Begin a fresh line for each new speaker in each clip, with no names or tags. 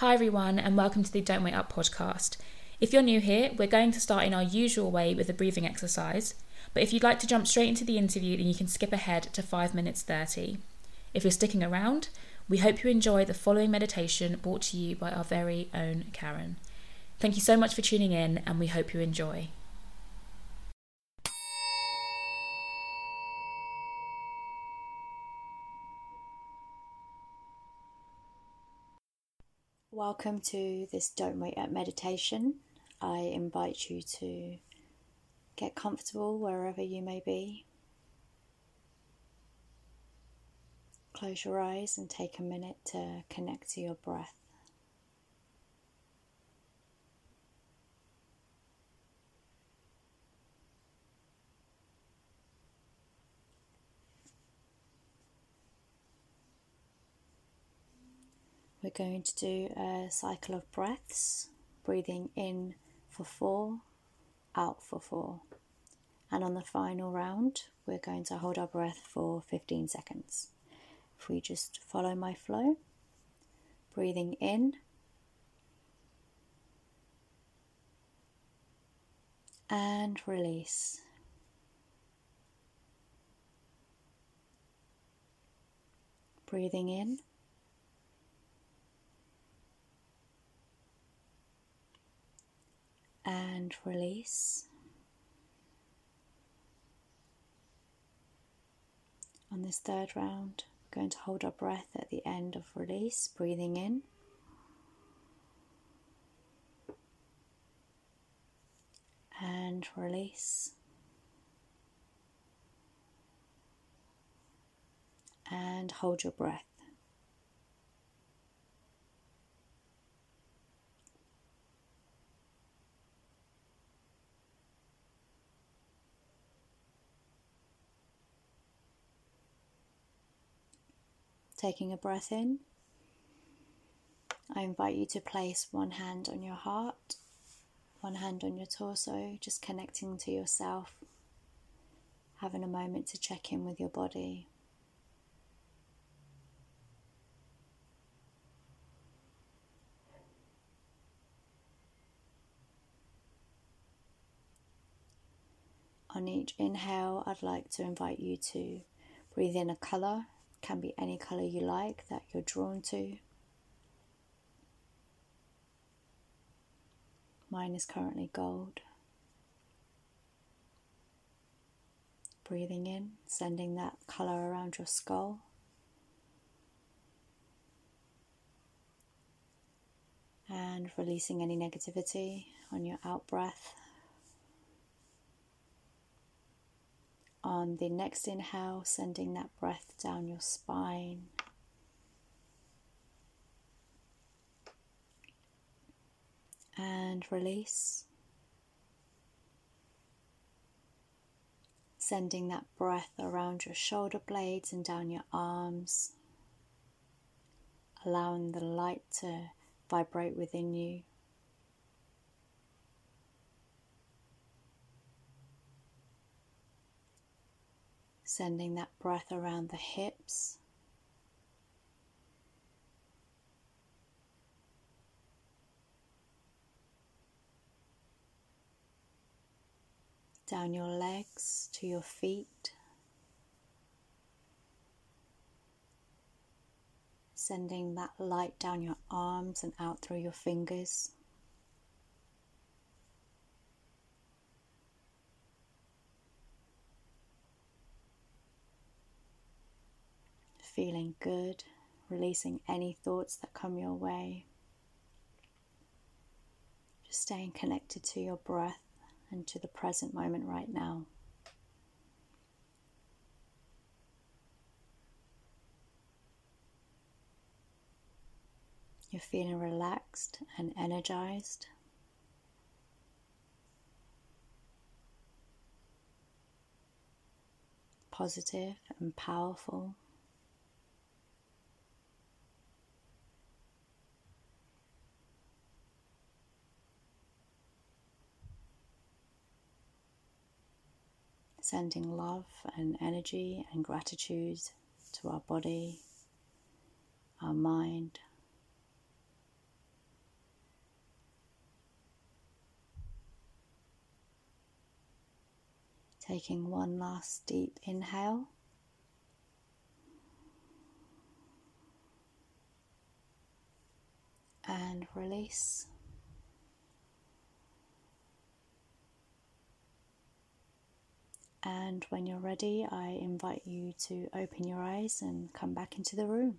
Hi, everyone, and welcome to the Don't Wait Up podcast. If you're new here, we're going to start in our usual way with a breathing exercise, but if you'd like to jump straight into the interview, then you can skip ahead to 5 minutes 30. If you're sticking around, we hope you enjoy the following meditation brought to you by our very own Karen. Thank you so much for tuning in, and we hope you enjoy.
Welcome to this Don't Wait Up meditation. I invite you to get comfortable wherever you may be. Close your eyes and take a minute to connect to your breath. We're going to do a cycle of breaths, breathing in for four, out for four. And on the final round, we're going to hold our breath for 15 seconds. If we just follow my flow, breathing in and release. Breathing in and release. On this third round, we're going to hold our breath at the end of release, breathing in. And release. And hold your breath. Taking a breath in. I invite you to place one hand on your heart, one hand on your torso, just connecting to yourself, having a moment to check in with your body. On each inhale, I'd like to invite you to breathe in a colour can be any color you like that you're drawn to. Mine is currently gold. Breathing in, sending that color around your skull. And releasing any negativity on your out breath. On the next inhale, sending that breath down your spine. And release. Sending that breath around your shoulder blades and down your arms, allowing the light to vibrate within you. Sending that breath around the hips. Down your legs to your feet, sending that light down your arms and out through your fingers. Feeling good, releasing any thoughts that come your way. Just staying connected to your breath and to the present moment right now. You're feeling relaxed and energized. Positive and powerful. sending love and energy and gratitude to our body, our mind. Taking one last deep inhale. And release. And when you're ready, I invite you to open your eyes and come back into the room.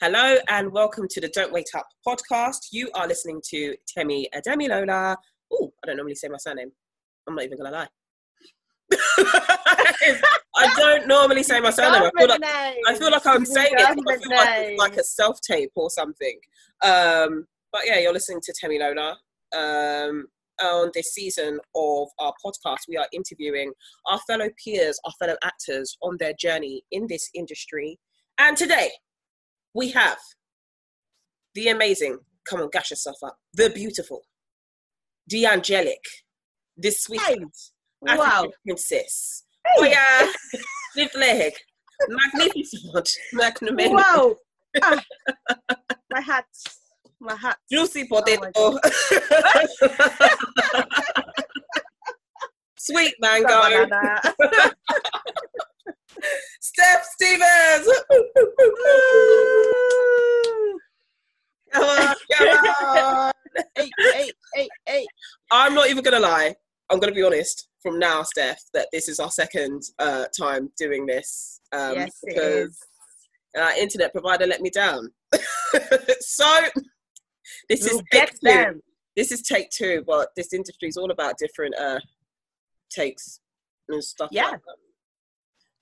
Hello and welcome to the Don't Wait Up podcast. You are listening to Temi Ademilola. Oh, I don't normally say my surname. I'm not even gonna lie. I don't normally say my surname. I feel like, I feel like I'm saying it. I feel like it's like a self tape or something. Um, but yeah, you're listening to Temi Lola. Um, on this season of our podcast, we are interviewing our fellow peers, our fellow actors on their journey in this industry. And today, we have the amazing, come on, gash yourself up, the beautiful, the angelic, the sweet,
hey.
Wow. princess. Hey. Oh yeah, lift leg, magnificent, magnanimous.
Wow, ah, my hat, my hat,
juicy potato. Oh Sweet mango. Steph Stevens. come on, come on.
Eight, eight, eight, eight.
I'm not even gonna lie. I'm gonna be honest from now, Steph, that this is our second uh, time doing this
um, yes,
because our internet provider let me down. so this we'll is two. Them. This is take two, but this industry is all about different uh, takes and stuff.
Yeah.
Like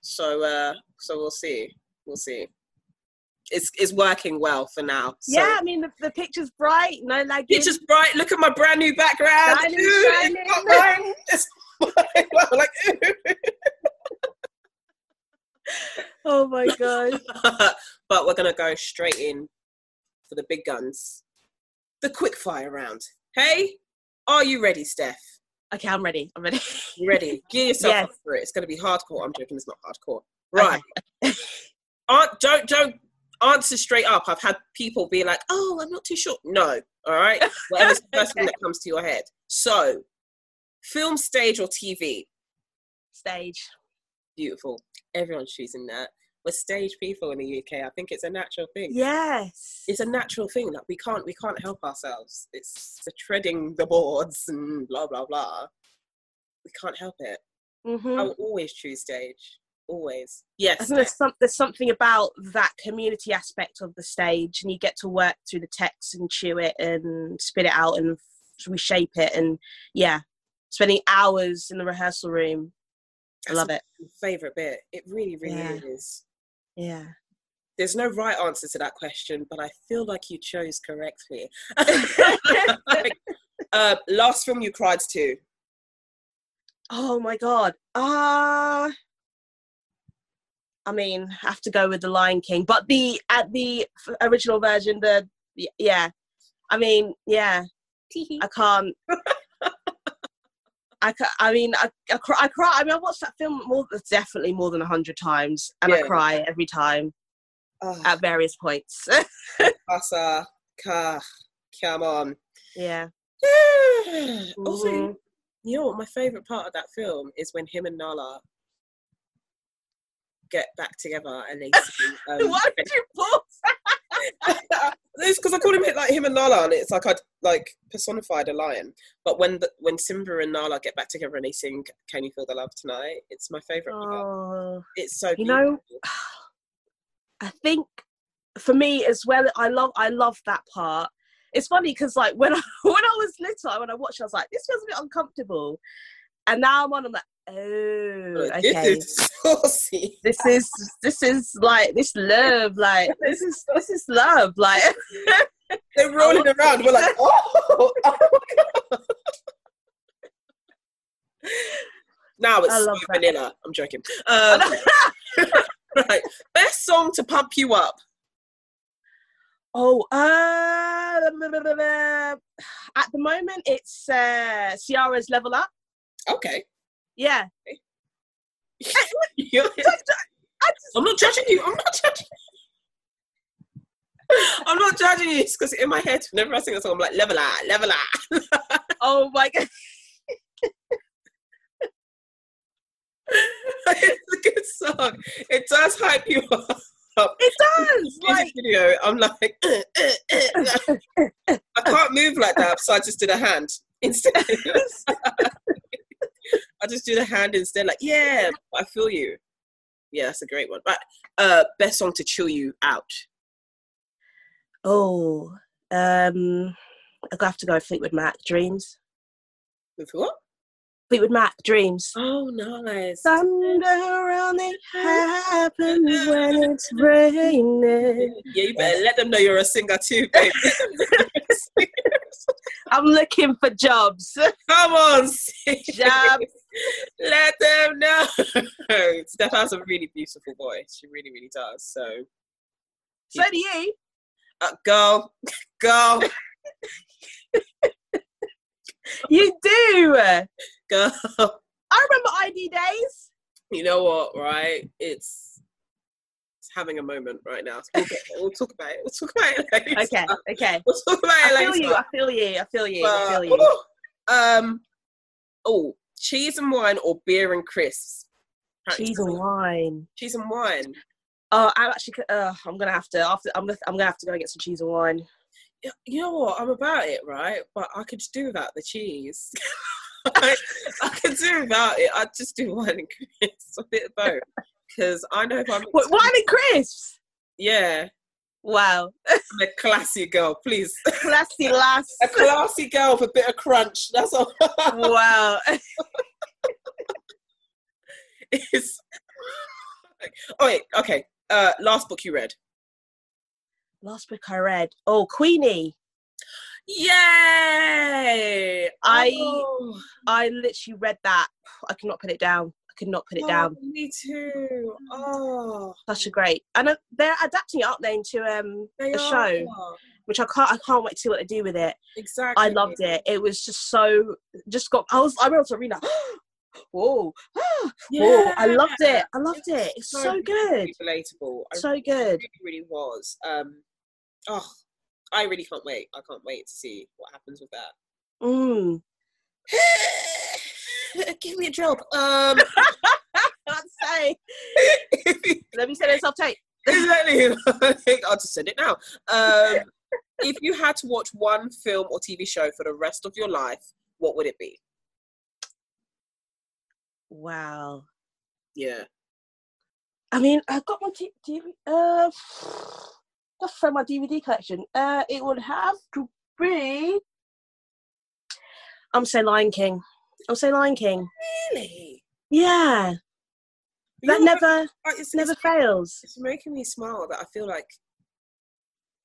so uh, so we'll see. We'll see. It's it's working well for now. So.
Yeah, I mean the, the picture's bright, no lagging.
Picture's bright. Look at my brand new background.
Shining, shining.
It's it's like,
oh my god!
but we're gonna go straight in for the big guns, the quick fire round. Hey, are you ready, Steph?
Okay, I'm ready. I'm ready.
You ready? Gear yourself yes. up for it. It's going to be hardcore. I'm joking. It's not hardcore. Right. Okay. don't don't answer straight up. I've had people be like, "Oh, I'm not too sure." No. All right. Whatever's the first thing that comes to your head. So, film, stage, or TV?
Stage.
Beautiful. Everyone's choosing that. We're stage people in the UK. I think it's a natural thing.
Yes.
It's a natural thing that we can't we can't help ourselves. It's the treading the boards and blah blah blah. We can't help it.
Mm-hmm.
I will always choose stage. Always. Yes.
There's, some, there's something about that community aspect of the stage, and you get to work through the text and chew it and spit it out and reshape it. And yeah, spending hours in the rehearsal room. I love it.
Favorite bit. It really, really
yeah.
is.
Yeah.
There's no right answer to that question, but I feel like you chose correctly. like, uh, last film you cried to?
Oh my god. Ah. Uh, I mean, have to go with the Lion King, but the at the original version, the yeah. I mean, yeah. I can't. I, I mean, I, I, cry, I cry. I mean, I watched that film more, definitely more than a hundred times, and yeah. I cry every time oh. at various points.
Asa, come on.
Yeah.
also, mm-hmm. you know what? My favorite part of that film is when him and Nala get back together and they.
Um, Why did you pause?
it's because I call him like him and Nala, and it's like I'd like personified a lion. But when the, when Simba and Nala get back together and they sing "Can You Feel the Love Tonight," it's my favorite.
Oh,
it's so.
You know, I think for me as well, I love I love that part. It's funny because like when I when I was little, when I watched, I was like, this feels a bit uncomfortable, and now I'm on, I'm like, oh, okay.
This is saucy.
This is this is like this love, like this is this is love, like.
They're rolling around. We're like, oh, oh now it's so vanilla. I'm joking. Um, right. Best song to pump you up.
Oh, uh, at the moment it's uh, Ciara's Level Up.
Okay.
Yeah.
I'm not judging you. I'm not judging. You. I'm not judging you because in my head, whenever I sing a song, I'm like level out, level out.
oh my god.
it's a good song. It does hype you up.
It does.
Like, video, I'm like, I can't move like that, so I just did a hand instead. I just do the hand instead, like, yeah, I feel you. Yeah, that's a great one. But uh, best song to chill you out.
Oh, um, I have to go Fleetwood Mac. Dreams.
With what?
Fleetwood Mac, Dreams.
Oh, nice.
Thunder only happens when it's raining.
Yeah, you better let them know you're a singer too, baby.
I'm looking for jobs.
Come on,
jobs.
Let them know. Steph has a really beautiful voice. She really, really does. So,
so do you.
Uh, go, go.
you do.
Go.
I remember ID days.
You know what? Right? It's it's having a moment right now. So we'll, get, we'll, talk about it. We'll talk about it later.
Okay. Okay.
We'll talk about it
I
later.
Feel you, I feel you. I feel you. I feel you.
um. Oh, cheese and wine or beer and crisps.
Cheese and wine.
Cheese and wine.
Oh, I'm actually. Uh, I'm gonna have to. After I'm. Gonna, I'm gonna have to go and get some cheese and wine.
You know what? I'm about it, right? But I could do without the cheese. I, I could do without it. I'd just do wine and crisps, a bit of both. Because I know if I'm
what, wine and crisps.
Yeah.
Wow.
I'm a classy girl, please.
Classy lass.
a classy girl with a bit of crunch. That's all.
wow.
it's. Oh wait. Okay. Uh, last book you read?
Last book I read. Oh, Queenie.
Yay!
I oh. I literally read that. I cannot put it down. I could not put it
oh,
down.
Me too. Oh,
such a great. And uh, they're adapting it, aren't they, into um
they
a
are.
show, which I can't. I can't wait to see what they do with it.
Exactly.
I loved it. It was just so. Just got. I was. I went to arena. Whoa, yeah. Whoa, I loved it. I loved it. It's, it's so, so good.
Relatable.
So good.
It really, really was. Um, oh, I really can't wait. I can't wait to see what happens with that.
Mm.
Give me a job. Um,
say. Let me send it self tape.
exactly. I'll just send it now. Um, if you had to watch one film or TV show for the rest of your life, what would it be?
Wow.
Yeah.
I mean, I've got my TV. Uh, just from my DVD collection. Uh, it would have to be. I'm saying Lion King. I'm say Lion King.
Really?
Yeah. That you never, it's, never
it's,
fails.
It's making me smile that I feel like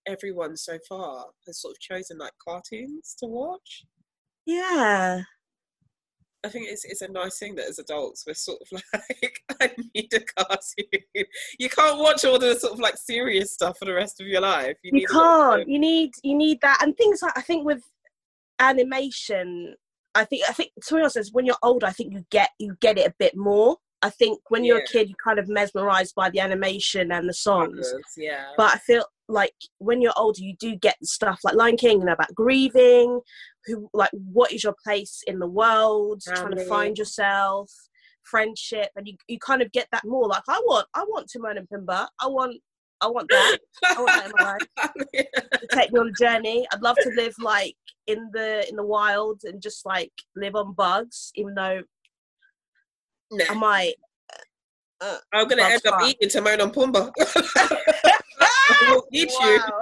everyone so far has sort of chosen like cartoons to watch.
Yeah.
I think it's it's a nice thing that as adults we're sort of like I need a cartoon. You can't watch all the sort of like serious stuff for the rest of your life.
You, you can't. You need you need that and things like I think with animation. I think I think to be honest, when you're older, I think you get you get it a bit more. I think when you're yeah. a kid, you're kind of mesmerized by the animation and the songs.
Yeah.
But I feel like when you're older, you do get stuff like Lion King, you know, about grieving, who like what is your place in the world, Family. trying to find yourself, friendship, and you, you kind of get that more. Like I want I want Timon and Pumbaa. I want I want that. I want that in my life. yeah. To take me on a journey. I'd love to live like in the in the wild and just like live on bugs, even though no. I might.
Uh, I'm gonna end up eating Timon and Pumbaa. I will eat wow.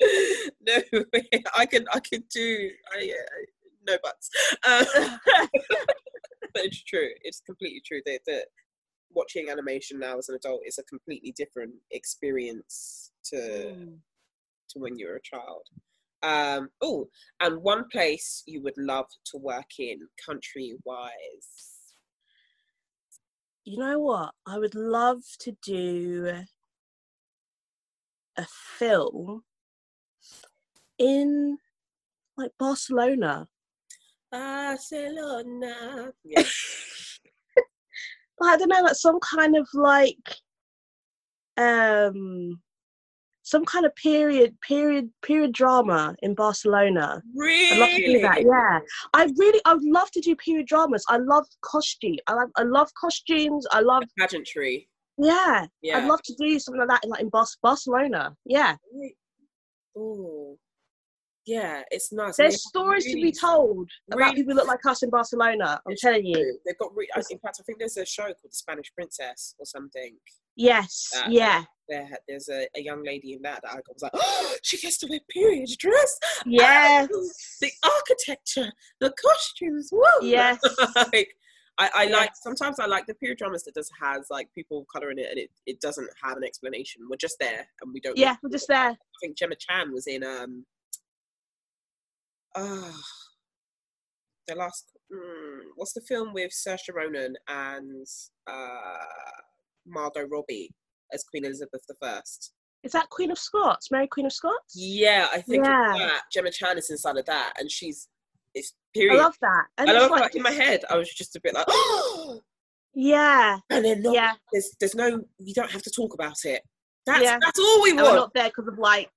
you. no, I can. I can do. I, uh, no buts. Um, but it's true. It's completely true that, that watching animation now as an adult is a completely different experience to mm. to when you were a child. Um, oh, and one place you would love to work in, country wise.
You know what? I would love to do a film in like Barcelona.
Barcelona. Yeah.
I don't know, like some kind of like um some kind of period period period drama in Barcelona.
Really?
I'd love to do that. Yeah, I really I would love to do period dramas. I love costume. I love I love costumes. I love
pageantry.
Yeah, yeah. I'd love to do something like that in like in Bar- Barcelona. Yeah.
Oh, yeah, it's nice.
There's stories really, to be told really, about people who look like us in Barcelona. I'm telling you.
They've got. Re- in fact, I think there's a show called The Spanish Princess or something.
Yes. yeah.
There, there's a, a young lady in that that I was like, oh, she gets to wear period dress.
Yes.
the architecture, the costumes. Woo!
Yes.
like, I, I yes. like sometimes I like the period dramas that just has like people color in it and it, it doesn't have an explanation. We're just there and we don't.
Yeah, we're just there. I
think Gemma Chan was in um uh, the last mm, what's the film with Saoirse Ronan and uh, Margot Robbie as Queen Elizabeth I?
Is that Queen of Scots? Mary Queen of Scots?
Yeah, I think yeah. that. Gemma Chan is inside of that, and she's it's period.
I love that.
And I love like, like in my head. I was just a bit like, oh,
yeah.
And then not,
yeah.
there's there's no you don't have to talk about it. That's yeah. that's all we want.
we're not there because of like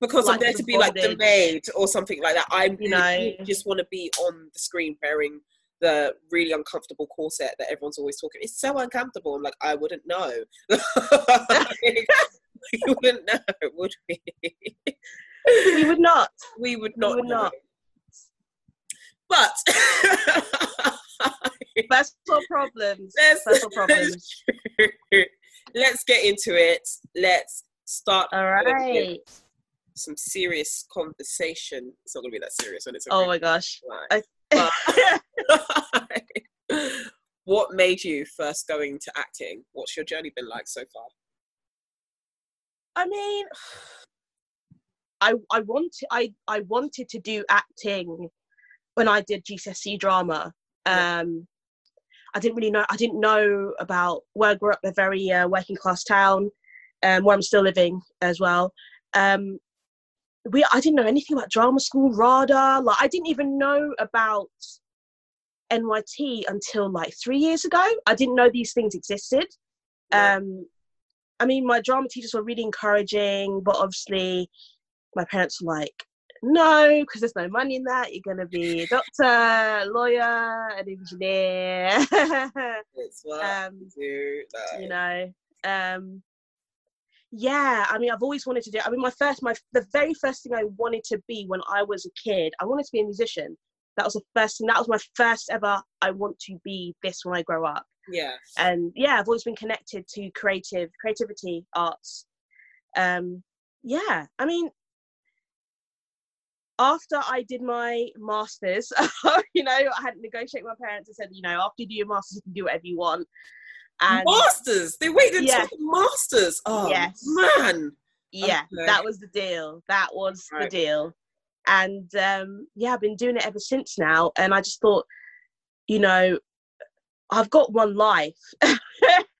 because I'm there to be like the maid or something like that. I you know just want to be on the screen wearing the really uncomfortable corset that everyone's always talking. It's so uncomfortable. I'm like, I wouldn't know. you wouldn't know, would we?
we would not.
We would not.
We would not.
But
personal problems. Let's, personal problems.
Let's get into it. Let's start.
All right
some serious conversation. It's not going to be that serious when it's.
Oh my gosh! I...
what made you first going to acting? What's your journey been like so far?
I mean, I I wanted I I wanted to do acting when I did GCSE drama. Um, I didn't really know. I didn't know about where I grew up, a very uh, working class town, um, where I'm still living as well. Um, we I didn't know anything about drama school, RADA. Like I didn't even know about NYT until like three years ago. I didn't know these things existed. Um, I mean, my drama teachers were really encouraging, but obviously, my parents were like, "No, because there's no money in that. You're gonna be a doctor, lawyer, an engineer."
it's what um, you,
you know. Um, yeah i mean i've always wanted to do i mean my first my the very first thing i wanted to be when i was a kid i wanted to be a musician. That was the first thing that was my first ever i want to be this when i grow up.
Yeah.
And yeah i've always been connected to creative creativity arts. Um yeah i mean after I did my masters, you know, I had to negotiate with my parents and said, you know, after you do your masters, you can do whatever you want.
And masters. They waited until the masters. Oh yes. man.
Yeah, okay. that was the deal. That was right. the deal. And um, yeah, I've been doing it ever since now. And I just thought, you know, I've got one life.
yeah.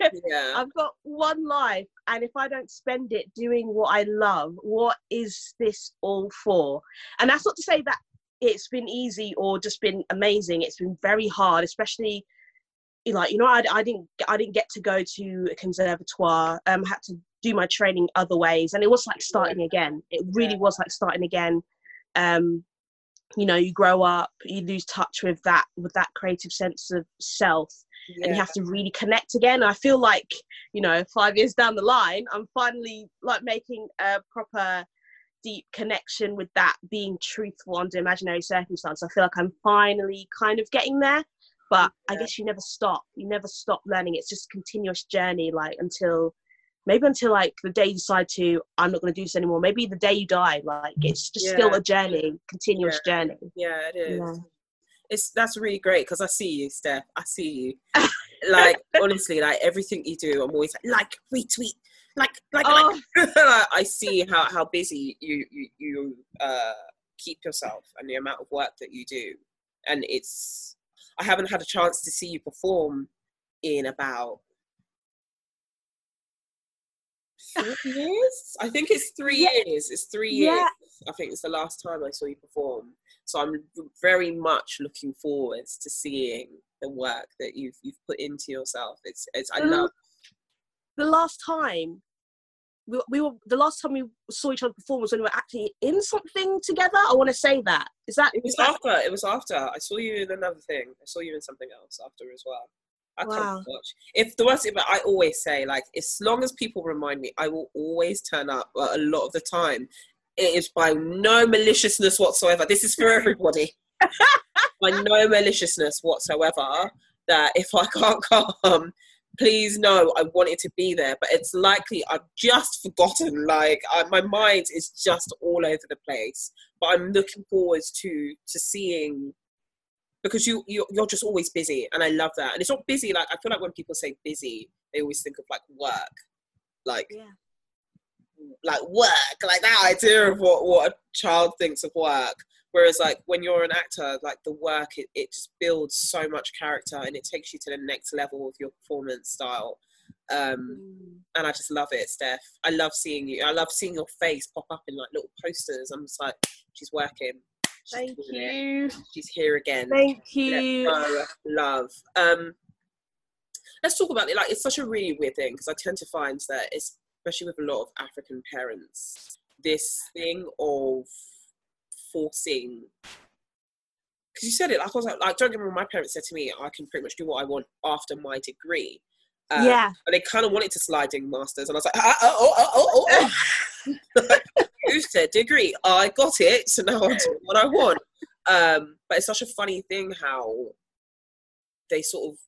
I've got one life. And if I don't spend it doing what I love, what is this all for? And that's not to say that it's been easy or just been amazing. It's been very hard, especially like you know I, I didn't I didn't get to go to a conservatoire um I had to do my training other ways and it was like starting again. It really yeah. was like starting again. Um you know you grow up you lose touch with that with that creative sense of self yeah. and you have to really connect again I feel like you know 5 years down the line I'm finally like making a proper deep connection with that being truthful under imaginary circumstances. I feel like I'm finally kind of getting there but yeah. i guess you never stop you never stop learning it's just a continuous journey like until maybe until like the day you decide to i'm not going to do this anymore maybe the day you die like it's just yeah. still a journey continuous
yeah.
journey
yeah it is it's that's really great because i see you steph i see you like honestly like everything you do i'm always like like retweet like like, oh. like. i see how how busy you you, you uh keep yourself and the amount of work that you do and it's I haven't had a chance to see you perform in about three years. I think it's three yeah. years. It's three years. Yeah. I think it's the last time I saw you perform. So I'm very much looking forward to seeing the work that you've you've put into yourself. It's it's I love.
The last time we, we were the last time we saw each other perform was when we were actually in something together. I want to say that is that
it was
that...
after it was after I saw you in another thing. I saw you in something else after as well. I wow. can't watch. If the worst, but I always say like as long as people remind me, I will always turn up. But a lot of the time, it is by no maliciousness whatsoever. This is for everybody. by no maliciousness whatsoever. That if I can't come, please know I wanted to be there, but it's likely I've just forgotten. Like I, my mind is just all over the place. But I'm looking forward to to seeing because you you're, you're just always busy, and I love that. And it's not busy like I feel like when people say busy, they always think of like work, like yeah. like work, like that idea of what what a child thinks of work. Whereas like when you're an actor, like the work it, it just builds so much character and it takes you to the next level of your performance style. Um, mm. and I just love it, Steph. I love seeing you. I love seeing your face pop up in like little posters. I'm just like, she's working.
She's Thank you.
It. She's here again.
Thank you.
love. Um, let's talk about it. Like, it's such a really weird thing because I tend to find that, especially with a lot of African parents, this thing of forcing because you said it like I was like, like don't get me wrong, my parents said to me I can pretty much do what I want after my degree.
Uh, yeah.
And they kind of wanted to sliding masters, and I was like, ah, oh, oh, oh, oh, oh. Who said degree? I got it, so now I'm doing what I want. Um, but it's such a funny thing how they sort of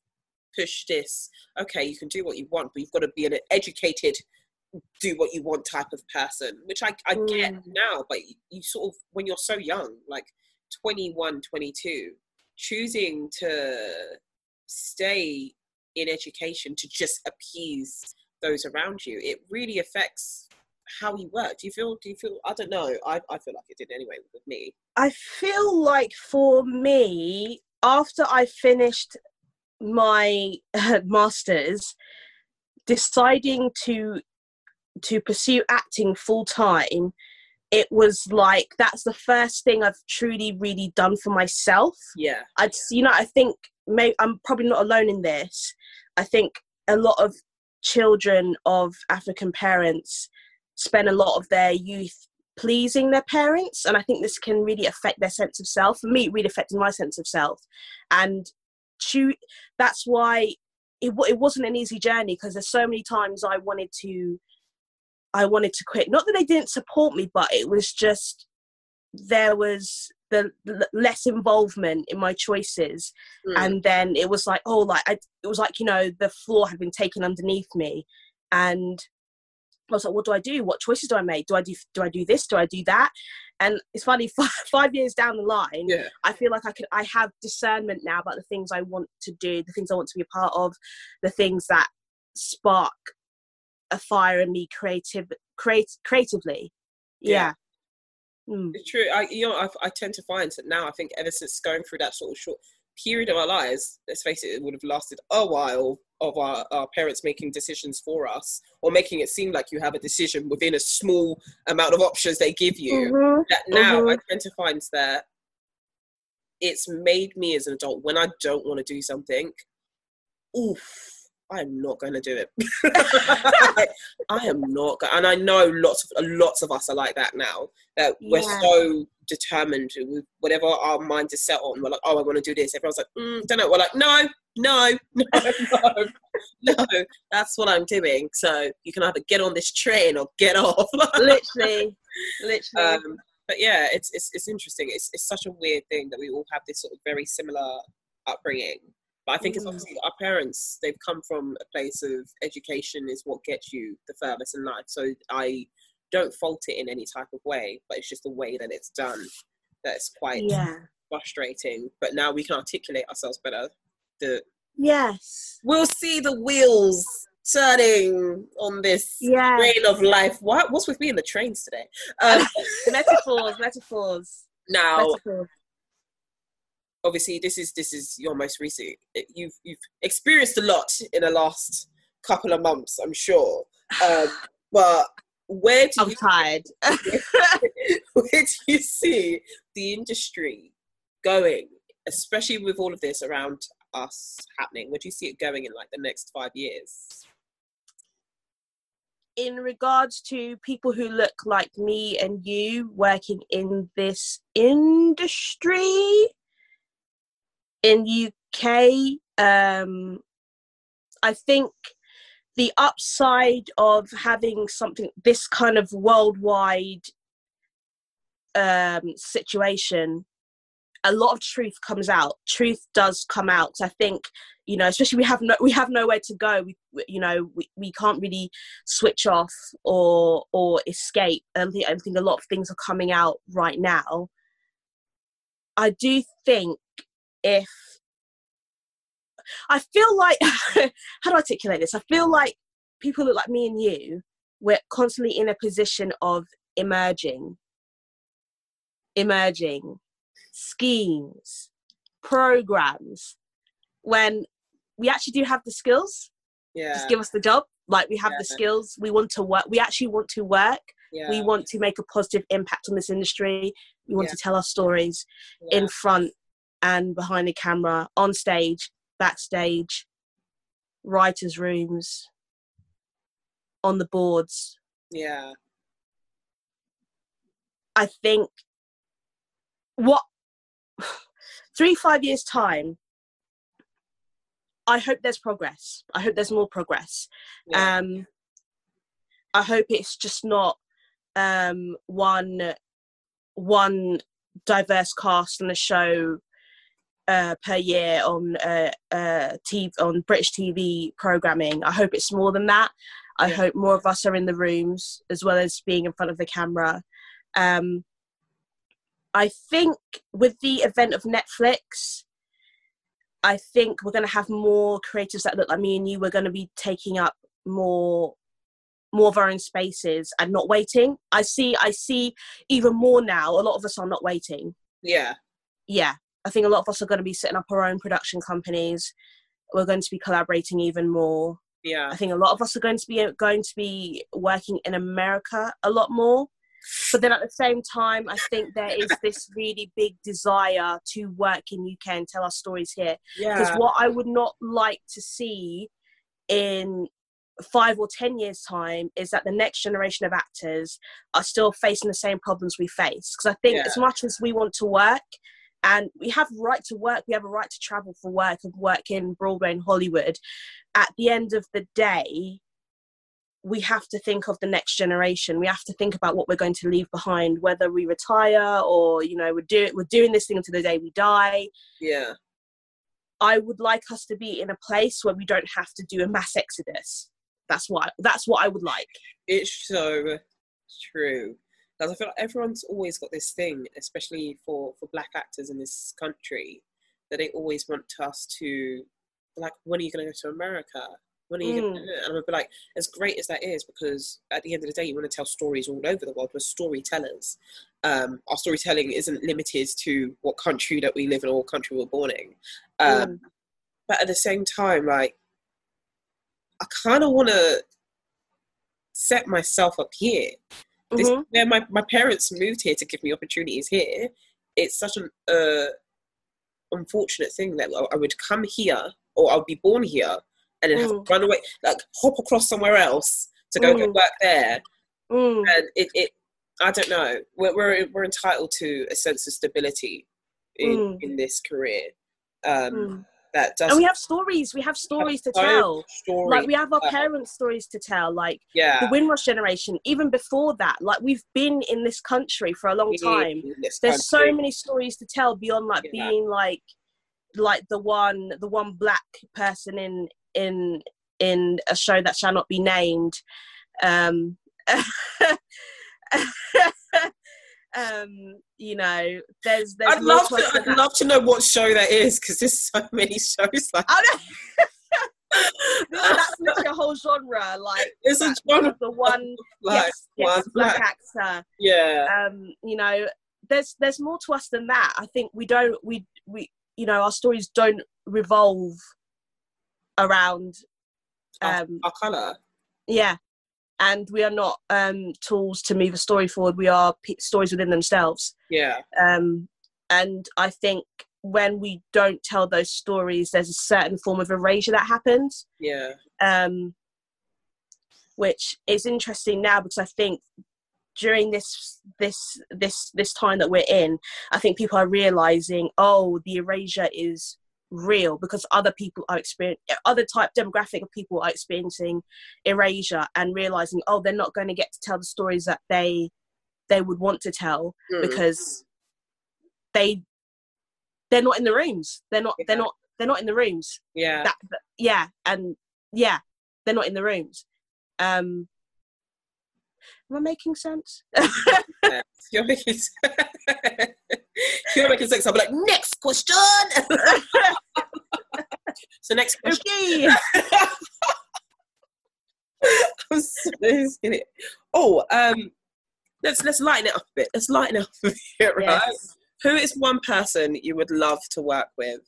push this. Okay, you can do what you want, but you've got to be an educated do what you want type of person, which I, I get mm. now, but you sort of, when you're so young, like 21, 22, choosing to stay in education to just appease those around you, it really affects how you work. Do you feel, do you feel, I don't know, I, I feel like it did anyway with me.
I feel like for me, after I finished my uh, master's, deciding to to pursue acting full time it was like that's the first thing I've truly really done for myself.
Yeah.
I'd you know I think may I'm probably not alone in this. I think a lot of children of African parents spend a lot of their youth pleasing their parents and I think this can really affect their sense of self. For me it really affected my sense of self. And to, that's why it, it wasn't an easy journey because there's so many times I wanted to I wanted to quit. Not that they didn't support me, but it was just there was the, less involvement in my choices, mm. and then it was like, oh, like I, it was like you know the floor had been taken underneath me, and I was like, what do I do? What choices do I make? Do I do do I do this? Do I do that? And it's funny, five, five years down the line,
yeah.
I feel like I could I have discernment now about the things I want to do, the things I want to be a part of, the things that spark a fire in me creative create creatively yeah,
yeah. Mm. it's true i you know I, I tend to find that now i think ever since going through that sort of short period of our lives let's face it it would have lasted a while of our, our parents making decisions for us or making it seem like you have a decision within a small amount of options they give you mm-hmm. that now mm-hmm. i tend to find that it's made me as an adult when i don't want to do something oof I'm not going to do it. I am not, and I know lots of lots of us are like that now. That we're so determined with whatever our mind is set on. We're like, oh, I want to do this. Everyone's like, mm, don't know. We're like, no, no, no, no, no. That's what I'm doing. So you can either get on this train or get off.
literally, literally.
Um, but yeah, it's, it's it's interesting. It's it's such a weird thing that we all have this sort of very similar upbringing but I think it's mm. obviously our parents, they've come from a place of education is what gets you the furthest in life. So I don't fault it in any type of way, but it's just the way that it's done that's quite
yeah.
frustrating. But now we can articulate ourselves better. The
Yes.
We'll see the wheels turning on this yeah. train of life. What what's with me in the trains today?
Um, metaphors, metaphors.
Now metaphors obviously this is this is your most recent you've you've experienced a lot in the last couple of months i'm sure um, but where do
I'm
you,
tired.
where do you see the industry going especially with all of this around us happening? Where do you see it going in like the next five years?
In regards to people who look like me and you working in this industry in UK, um, I think the upside of having something this kind of worldwide um, situation a lot of truth comes out. Truth does come out. I think you know especially we have no we have nowhere to go. We you know we, we can't really switch off or or escape. I think, I think a lot of things are coming out right now. I do think if i feel like how do i articulate this i feel like people look like me and you we're constantly in a position of emerging emerging schemes, programs, when we actually do have the skills.
Yeah.
Just give us the job. Like we have yeah. the skills. We want to work. We actually want to work. Yeah. We want to make a positive impact on this industry. We want yeah. to tell our stories in front and behind the camera, on stage, backstage, writers' rooms, on the boards.
Yeah.
I think what three five years time i hope there's progress i hope there's more progress yeah. um i hope it's just not um one one diverse cast on the show uh, per year on uh, uh, TV, on British TV programming. I hope it's more than that. I yeah. hope more of us are in the rooms as well as being in front of the camera. Um, I think with the event of Netflix, I think we're going to have more creatives that look like me and you. We're going to be taking up more more of our own spaces and not waiting. I see I see even more now. A lot of us are not waiting.
Yeah.
Yeah. I think a lot of us are going to be setting up our own production companies. We're going to be collaborating even more.
Yeah.
I think a lot of us are going to be going to be working in America a lot more but then at the same time i think there is this really big desire to work in uk and tell our stories here because
yeah.
what i would not like to see in five or ten years time is that the next generation of actors are still facing the same problems we face because i think yeah. as much as we want to work and we have right to work we have a right to travel for work and work in broadway and hollywood at the end of the day we have to think of the next generation. We have to think about what we're going to leave behind, whether we retire or you know we're doing we're doing this thing until the day we die.
Yeah.
I would like us to be in a place where we don't have to do a mass exodus. That's what that's what I would like.
It's so true. Because I feel like everyone's always got this thing, especially for for black actors in this country, that they always want us to like, when are you going to go to America? When are you mm. gonna, and I'd be like, as great as that is, because at the end of the day, you want to tell stories all over the world. We're storytellers. Um, our storytelling isn't limited to what country that we live in or what country we're born in. Um, mm. But at the same time, like, I kind of want to set myself up here. This, mm-hmm. where my, my parents moved here to give me opportunities here. It's such an uh, unfortunate thing that I would come here or I'll be born here and then mm. have to run away, like hop across somewhere else to go mm. get work there.
Mm.
And it, it, I don't know. We're, we're we're entitled to a sense of stability in mm. in this career. Um,
mm.
That does.
And we have stories. We have stories have to tell. Like we have our parents' stories to tell. Like
yeah.
the Windrush generation. Even before that, like we've been in this country for a long time. There's country. so many stories to tell beyond like yeah. being like like the one the one black person in in in a show that shall not be named. Um, um, you know, there's. there's
I'd love to. I'd love to know what show that is because there's so many shows like.
that's literally a whole genre. Like
it's a genre.
The one, black, yes, yes, black, black actor.
Yeah.
Um, you know, there's there's more to us than that. I think we don't we we you know our stories don't revolve around
um, our, our colour.
Yeah, and we are not um, tools to move a story forward. We are p- stories within themselves.
Yeah.
Um, and I think when we don't tell those stories, there's a certain form of erasure that happens.
Yeah.
Um, which is interesting now because I think during this this this this time that we're in, I think people are realizing, oh, the erasure is real because other people are experiencing other type demographic of people are experiencing erasure and realizing oh they're not going to get to tell the stories that they they would want to tell mm. because they they're not in the rooms. They're not yeah. they're not they're not in the rooms.
Yeah.
That, that, yeah and yeah they're not in the rooms. Um am i making sense?
You're making sense you're making sense i'll be like next question so next question okay. I'm so oh um let's let's lighten it up a bit let's lighten it up a bit right yes. who is one person you would love to work with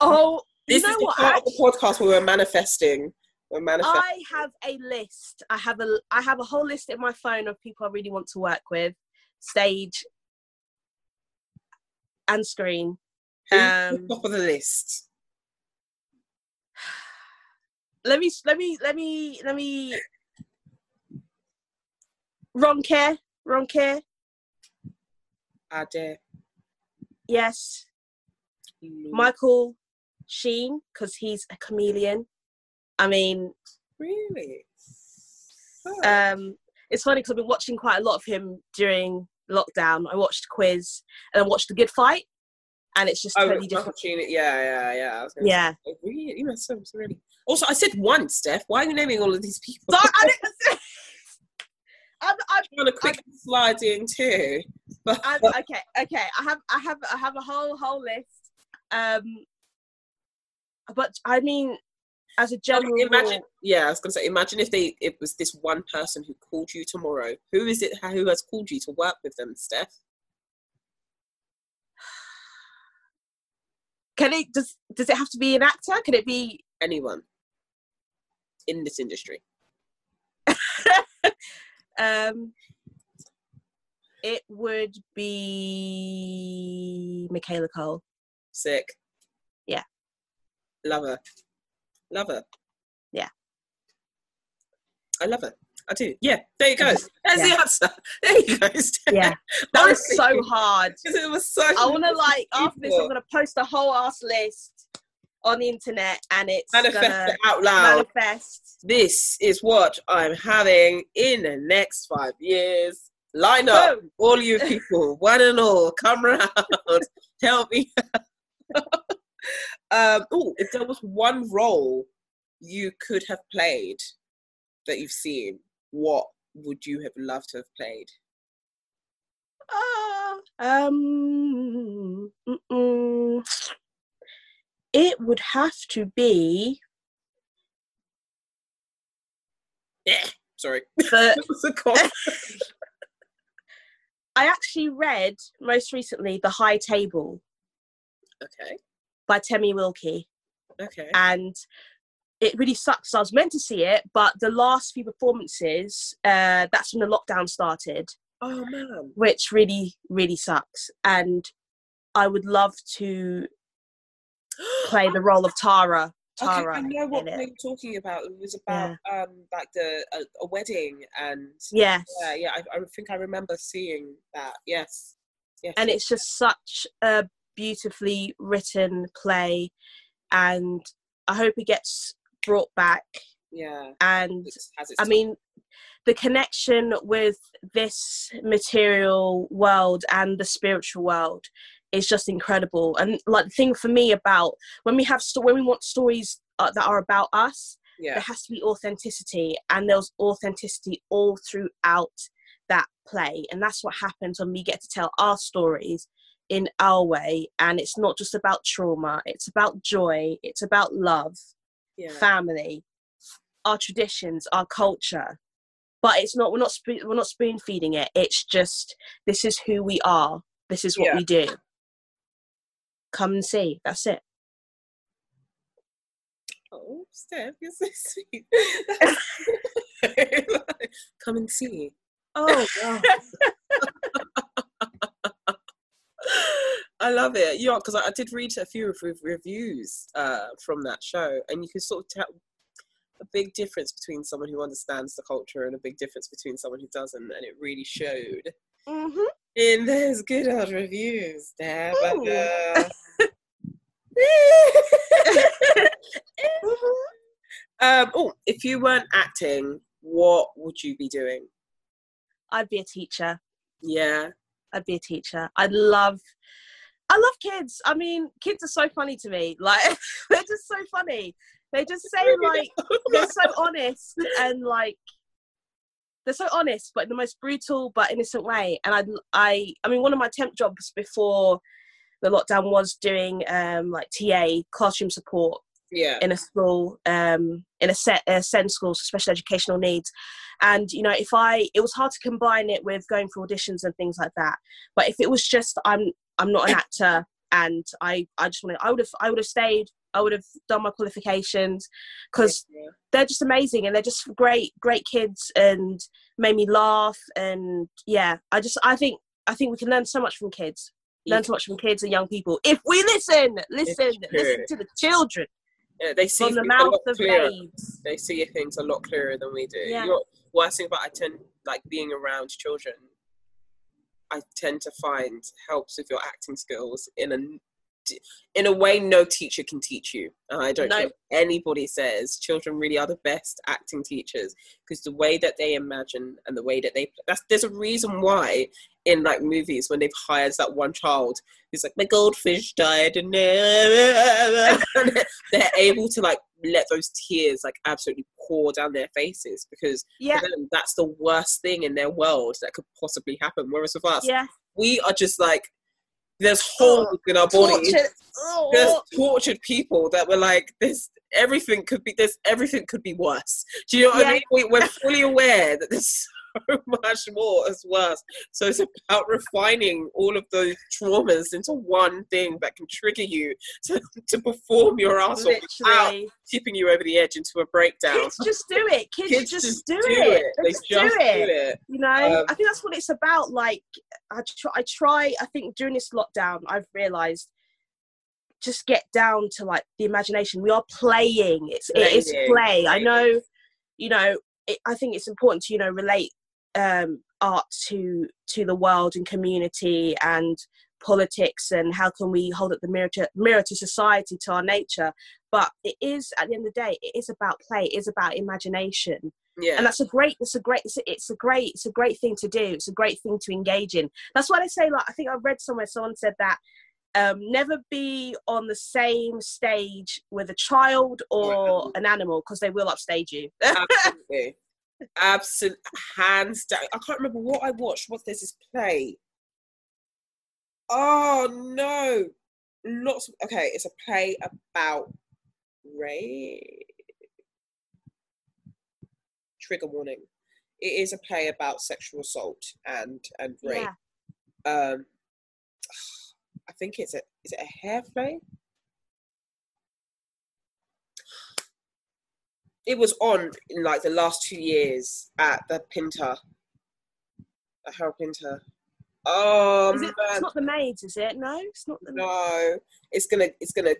oh
this
you know
is the
what?
part of the podcast where we're manifesting
I have a list. I have a I have a whole list in my phone of people I really want to work with, stage and screen.
um, top of the list?
Let me let me let me let me. Ronke, Ronke.
Ade.
Yes. Michael Sheen, because he's a chameleon. I mean,
really.
Oh. Um, it's funny because I've been watching quite a lot of him during lockdown. I watched Quiz and I watched The Good Fight, and it's just oh, totally different.
Yeah, yeah, yeah.
yeah.
Say, really, you so, so really. Also, I said once, Steph. Why are you naming all of these people? So
I didn't. I'm,
I'm trying to quick I'm, slide in too.
But, okay, okay. I have, I have, I have a whole, whole list. Um, but I mean, as a general
imagine yeah i was gonna say imagine if they it was this one person who called you tomorrow. Who is it who has called you to work with them steph?
Can it does does it have to be an actor? Can it be
anyone in this industry.
Um it would be Michaela Coel.
Sick.
Yeah.
Love her Love her.
Yeah.
I love her. I do. Yeah, there you go. There's yeah. the answer. There you go.
Yeah, that was so hard.
It was so.
I want to like after this, I'm gonna post a whole ass list on the internet, and it's
manifest it out loud.
Manifest.
This is what I'm having in the next five years. Line up, Boom. all you people, one and all, come round, help me. Um, oh, if there was one role you could have played that you've seen, what would you have loved to have played?
Uh, um, mm-mm. it would have to be.
Yeah, sorry.
The, I actually read most recently The High Table.
Okay
by Temi Wilkey.
Okay.
And it really sucks. I was meant to see it, but the last few performances, uh, that's when the lockdown started.
Oh man.
Which really, really sucks. And I would love to play the role of Tara. Tara.
Okay, I know what were talking about. It was about yeah. um like the a, a, wedding and
yes.
yeah, yeah. I, I think I remember seeing that. Yes.
Yes. And it's just such a beautifully written play and I hope it gets brought back.
Yeah.
And it's, it's I mean the connection with this material world and the spiritual world is just incredible. And like the thing for me about when we have sto- when we want stories uh, that are about us,
yeah.
there has to be authenticity, and there's authenticity all throughout that play, and that's what happens when we get to tell our stories in our way and it's not just about trauma it's about joy it's about love
yeah.
family our traditions our culture. But it's not we're not we're not spoon feeding it it's just this is who we are this is what yeah. we do. Come and see that's it.
Oh steph you're so sweet. Come and see.
Oh
I love it. Yeah, because I, I, did read a few reviews uh, from that show, and you can sort of tell a big difference between someone who understands the culture and a big difference between someone who doesn't, and it really showed
mm-hmm.
in those good old reviews there. But, uh... um, oh, if you weren't acting, what would you be doing?
I'd be a teacher.
Yeah.
I'd be a teacher. I'd love I love kids. I mean, kids are so funny to me. Like they're just so funny. They just say like they're so honest and like they're so honest, but in the most brutal but innocent way. And I, I, I mean, one of my temp jobs before the lockdown was doing um, like TA classroom support
yeah.
in a school, um, in a set a SEND school, special educational needs. And you know, if I, it was hard to combine it with going for auditions and things like that. But if it was just, I'm, I'm not an actor, and I, I just wanted, I would have, I would have stayed. I would have done my qualifications because yeah. they're just amazing and they're just great, great kids and made me laugh. And yeah, I just, I think, I think we can learn so much from kids learn so much from kids and young people if we listen listen listen to the children
yeah, they see
from the mouth of babes.
They see things a lot clearer than we do. Yeah. You know, worst thing about I tend like being around children. I tend to find helps with your acting skills in a in a way no teacher can teach you. I don't no. anybody says children really are the best acting teachers because the way that they imagine and the way that they that's there's a reason why in like movies when they've hired that one child who's like my goldfish died and they're able to like let those tears like absolutely pour down their faces because
yeah
that's the worst thing in their world that could possibly happen whereas with us
yeah
we are just like there's holes in our bodies. Oh. there's tortured people that were like this everything could be this everything could be worse do you know what yeah. i mean we, we're fully aware that there's much more as worse. So it's about refining all of those traumas into one thing that can trigger you to, to perform your ass off without tipping you over the edge into a breakdown.
Kids just do it. Kids, Kids just, just, do, do it. it. They, just, just, do, it. do it. You know, um, I think that's what it's about. Like, I try, I try, I think during this lockdown, I've realized just get down to like the imagination. We are playing. It's playing, it is play. Playing. I know, you know, it, I think it's important to you know relate um, art to to the world and community and politics and how can we hold up the mirror to mirror to society to our nature. But it is at the end of the day it is about play it is about imagination.
Yeah.
and that's a great it's a great it's a, it's a great it's a great thing to do. It's a great thing to engage in. That's why they say like i think i read somewhere someone said that um, never be on the same stage with a child or an animal because they will upstage you.
Absolutely Absolute hands down. I can't remember what I watched. What there's this play? Oh no! Lots. Of, okay, it's a play about rape. Trigger warning. It is a play about sexual assault and and rape. Yeah. Um, I think it's a is it a hair play? It was on in like the last two years at the Pinter, at Harold Pinter. Oh
it,
man.
it's not the maids, is it? No, it's not the.
No, it's gonna, it's gonna,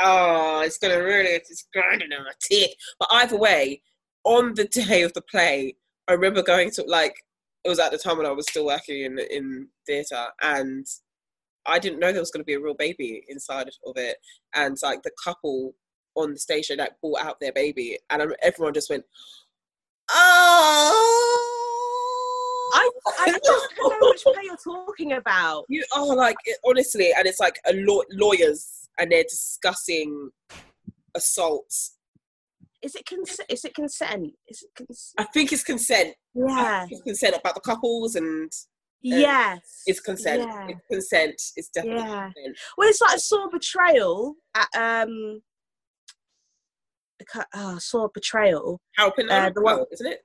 oh, it's gonna really, it's grinding on my teeth. But either way, on the day of the play, I remember going to like it was at the time when I was still working in in theatre, and I didn't know there was going to be a real baby inside of it, and like the couple on the station that brought out their baby, and everyone just went, "Oh."
I, I don't know which play you're talking about.
You are like honestly, and it's like a law- lawyers, and they're discussing assaults.
Is it consent? Is it consent? Is it cons-
I think it's consent.
Yeah,
it's consent about the couples and.
yes,
it's consent. Yeah. It's consent. It's definitely yeah. Consent.
Well, it's like I saw betrayal at um oh, saw Betrayal.
Helping uh, the one, isn't it?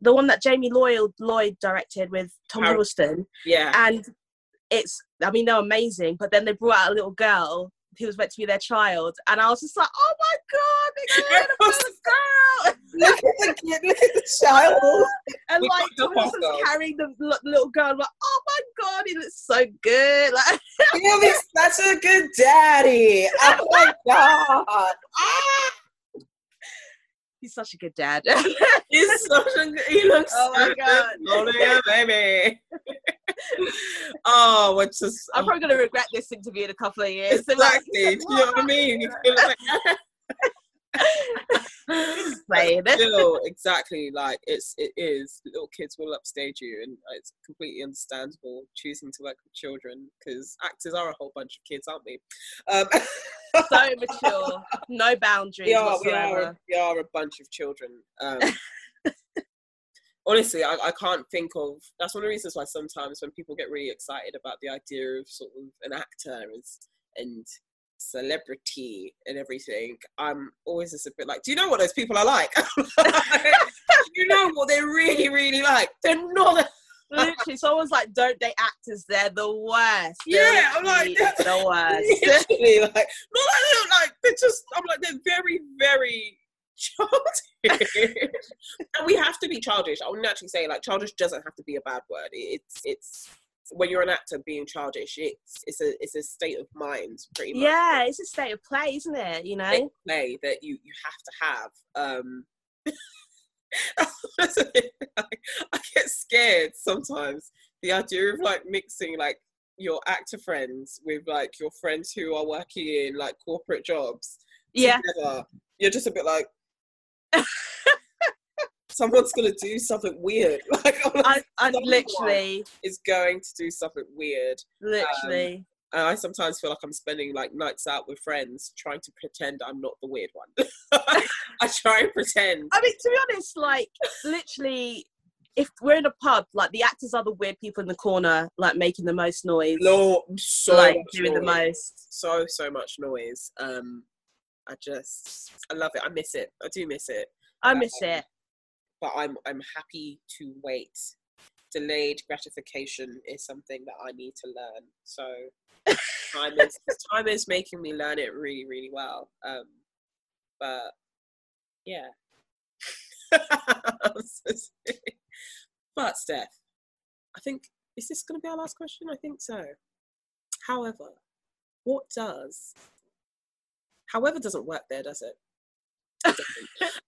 The one that Jamie Lloyd Lloyd directed with Tom Hiddleston.
Yeah.
And it's, I mean, they're amazing, but then they brought out a little girl who was meant to be their child, and I was just like, oh my god, girl.
look, at the, kid, look at the child.
and we like Thomas was carrying the little girl. I'm like, oh my god, he looks so good. Like,
he'll be such a good daddy. Oh my god. Ah!
He's such a good dad.
He's such a good, he looks
oh my god,
good, baby. oh, which is
I'm probably gonna regret this interview in a couple of years.
Exactly. you know what I mean? Still, exactly. Like it's it is. Little kids will upstage you, and it's completely understandable choosing to work with children because actors are a whole bunch of kids, aren't we? Um,
so mature, no boundaries. We are, we
are, we are a bunch of children. Um, honestly, I, I can't think of. That's one of the reasons why sometimes when people get really excited about the idea of sort of an actor is and celebrity and everything, I'm always just a bit like, do you know what those people are like? you know what they're really, really like? They're not.
Literally, someone's like, "Don't date actors? They're the worst."
They're yeah, I'm like
the worst.
Literally, like, not like they look like they're just. I'm like they're very, very childish, and we have to be childish. I would naturally say like childish doesn't have to be a bad word. It's it's when you're an actor being childish, it's it's a it's a state of mind, pretty much.
Yeah, it's a state of play, isn't it? You know,
play that you you have to have. Um, I get scared sometimes. The idea of like mixing like your actor friends with like your friends who are working in like corporate jobs.
Yeah,
together, you're just a bit like someone's gonna do something weird. Like,
I, I literally
is going to do something weird.
Literally.
Um, and I sometimes feel like I'm spending like nights out with friends trying to pretend I'm not the weird one. I try and pretend.
I mean, to be honest, like literally, if we're in a pub, like the actors are the weird people in the corner, like making the most noise.
No, so
like doing noise. the most.
So so much noise. Um, I just I love it. I miss it. I do miss it.
I miss um, it
but I'm I'm happy to wait. Delayed gratification is something that I need to learn. So time is time is making me learn it really really well. Um, but yeah. but Steph, I think is this going to be our last question? I think so. However, what does however doesn't work there, does it?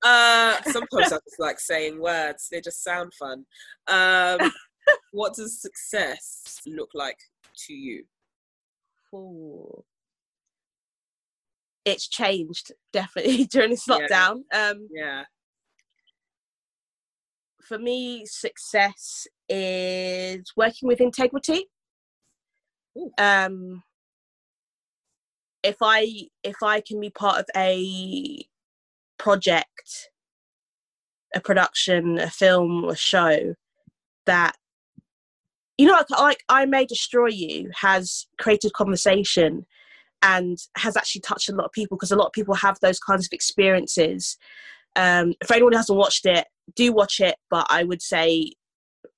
Uh, sometimes I just like saying words; they just sound fun. Um, what does success look like to you?
Ooh. It's changed definitely during this lockdown.
Yeah.
Um,
yeah.
For me, success is working with integrity.
Ooh.
Um, if I if I can be part of a project, a production, a film, a show that you know, like, I May Destroy You has created conversation and has actually touched a lot of people because a lot of people have those kinds of experiences. Um, for anyone who hasn't watched it, do watch it, but I would say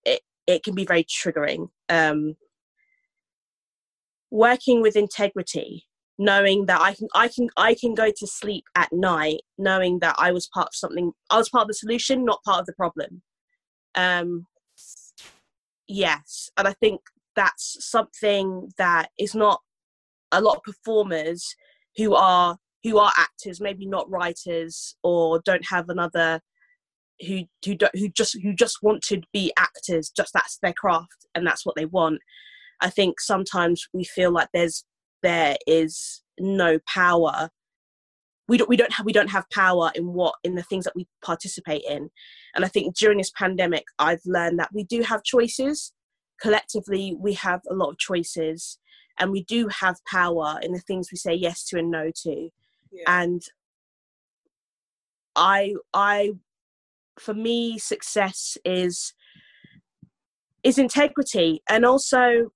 it, it can be very triggering. Um, working with integrity knowing that I can I can I can go to sleep at night knowing that I was part of something I was part of the solution not part of the problem. Um yes and I think that's something that is not a lot of performers who are who are actors maybe not writers or don't have another who who don't, who just who just want to be actors just that's their craft and that's what they want. I think sometimes we feel like there's there is no power. We don't we don't have we don't have power in what in the things that we participate in. And i think during this pandemic i've learned that we do have choices. Collectively we have a lot of choices and we do have power in the things we say yes to and no to. Yeah. and i i for me success is is integrity. And also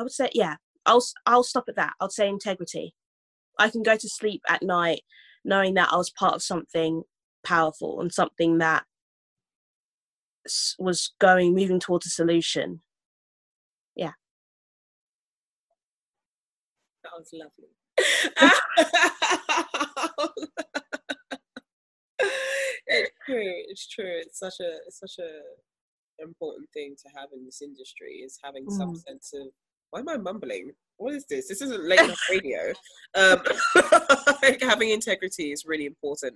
I would say, yeah, I'll I'll stop at that. I'll say integrity. I can go to sleep at night knowing that I was part of something powerful and something that was going moving towards a solution. Yeah.
That was lovely. it's true. It's true. It's such a it's such a important thing to have in this industry is having mm. some sense of why am I mumbling? What is this? This isn't late night radio. Um, like having integrity is really important.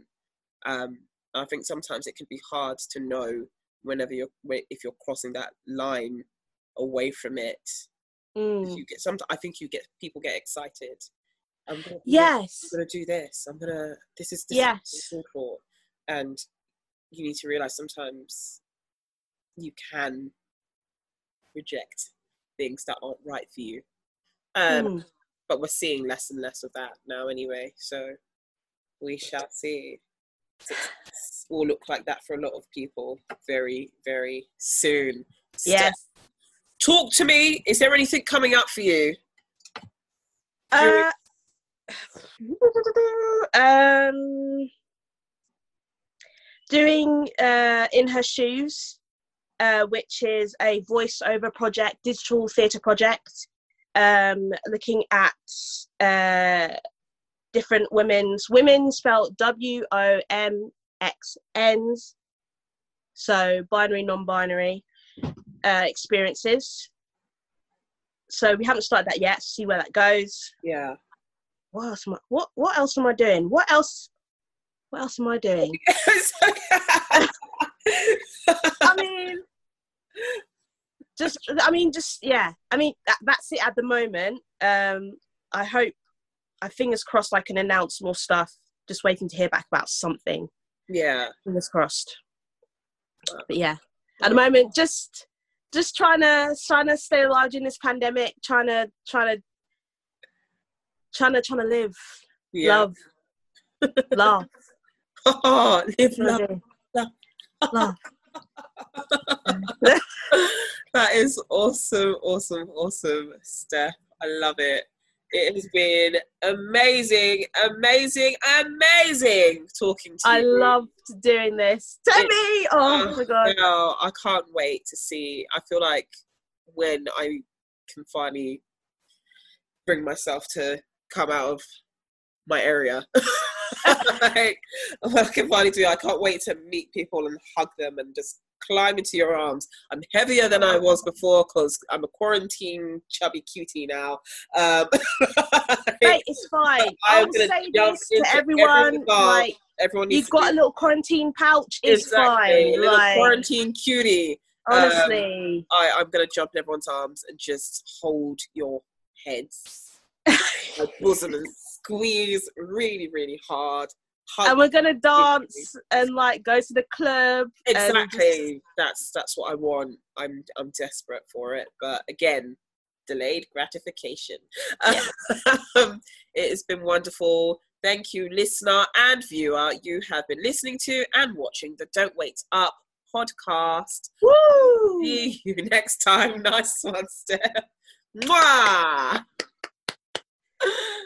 Um, I think sometimes it can be hard to know whenever you're if you're crossing that line away from it. Mm. You get some. I think you get people get excited.
I'm gonna yes.
I'm gonna do this. I'm gonna. This is this yes. Is for, and you need to realize sometimes you can reject things that aren't right for you. Um, mm. But we're seeing less and less of that now, anyway. So we shall see. It will look like that for a lot of people very, very soon.
Yes.
Talk to me. Is there anything coming up for you?
Uh, um, doing uh, in her shoes uh, which is a voiceover project, digital theatre project, um, looking at uh, different women's women spelled W O M X N's, so binary, non-binary uh, experiences. So we haven't started that yet. See where that goes.
Yeah.
What else am I, what What else am I doing? What else? What else am I doing? I mean, just I mean, just yeah. I mean, that, that's it at the moment. Um, I hope, I fingers crossed, I can announce more stuff. Just waiting to hear back about something.
Yeah,
fingers crossed. But yeah, at the moment, just just trying to trying to stay alive in this pandemic. Trying to trying to trying to trying to live, yeah. love, love.
Oh, live, love, love. love. That is awesome, awesome, awesome, Steph. I love it. It has been amazing, amazing, amazing talking to
I
you.
I loved doing this. Tell me! Oh, ah, oh my god.
No, I can't wait to see. I feel like when I can finally bring myself to come out of my area. like, I can finally do. I can't wait to meet people and hug them and just climb into your arms. I'm heavier than I was before because I'm a quarantine chubby cutie now. Um,
hey, it's fine. Say this to everyone. Like,
everyone
you've got a little quarantine pouch. It's
exactly.
fine. A little
like, quarantine cutie.
Honestly,
um, I, I'm gonna jump in everyone's arms and just hold your heads, my bosom, and squeeze really, really hard
and we're gonna dance and like go to the club.
Exactly. Just... That's that's what I want. I'm I'm desperate for it. But again, delayed gratification. Yes. um, it has been wonderful. Thank you, listener and viewer. You have been listening to and watching the Don't Wait Up podcast.
Woo!
See you next time. Nice one, Steph. Mwah!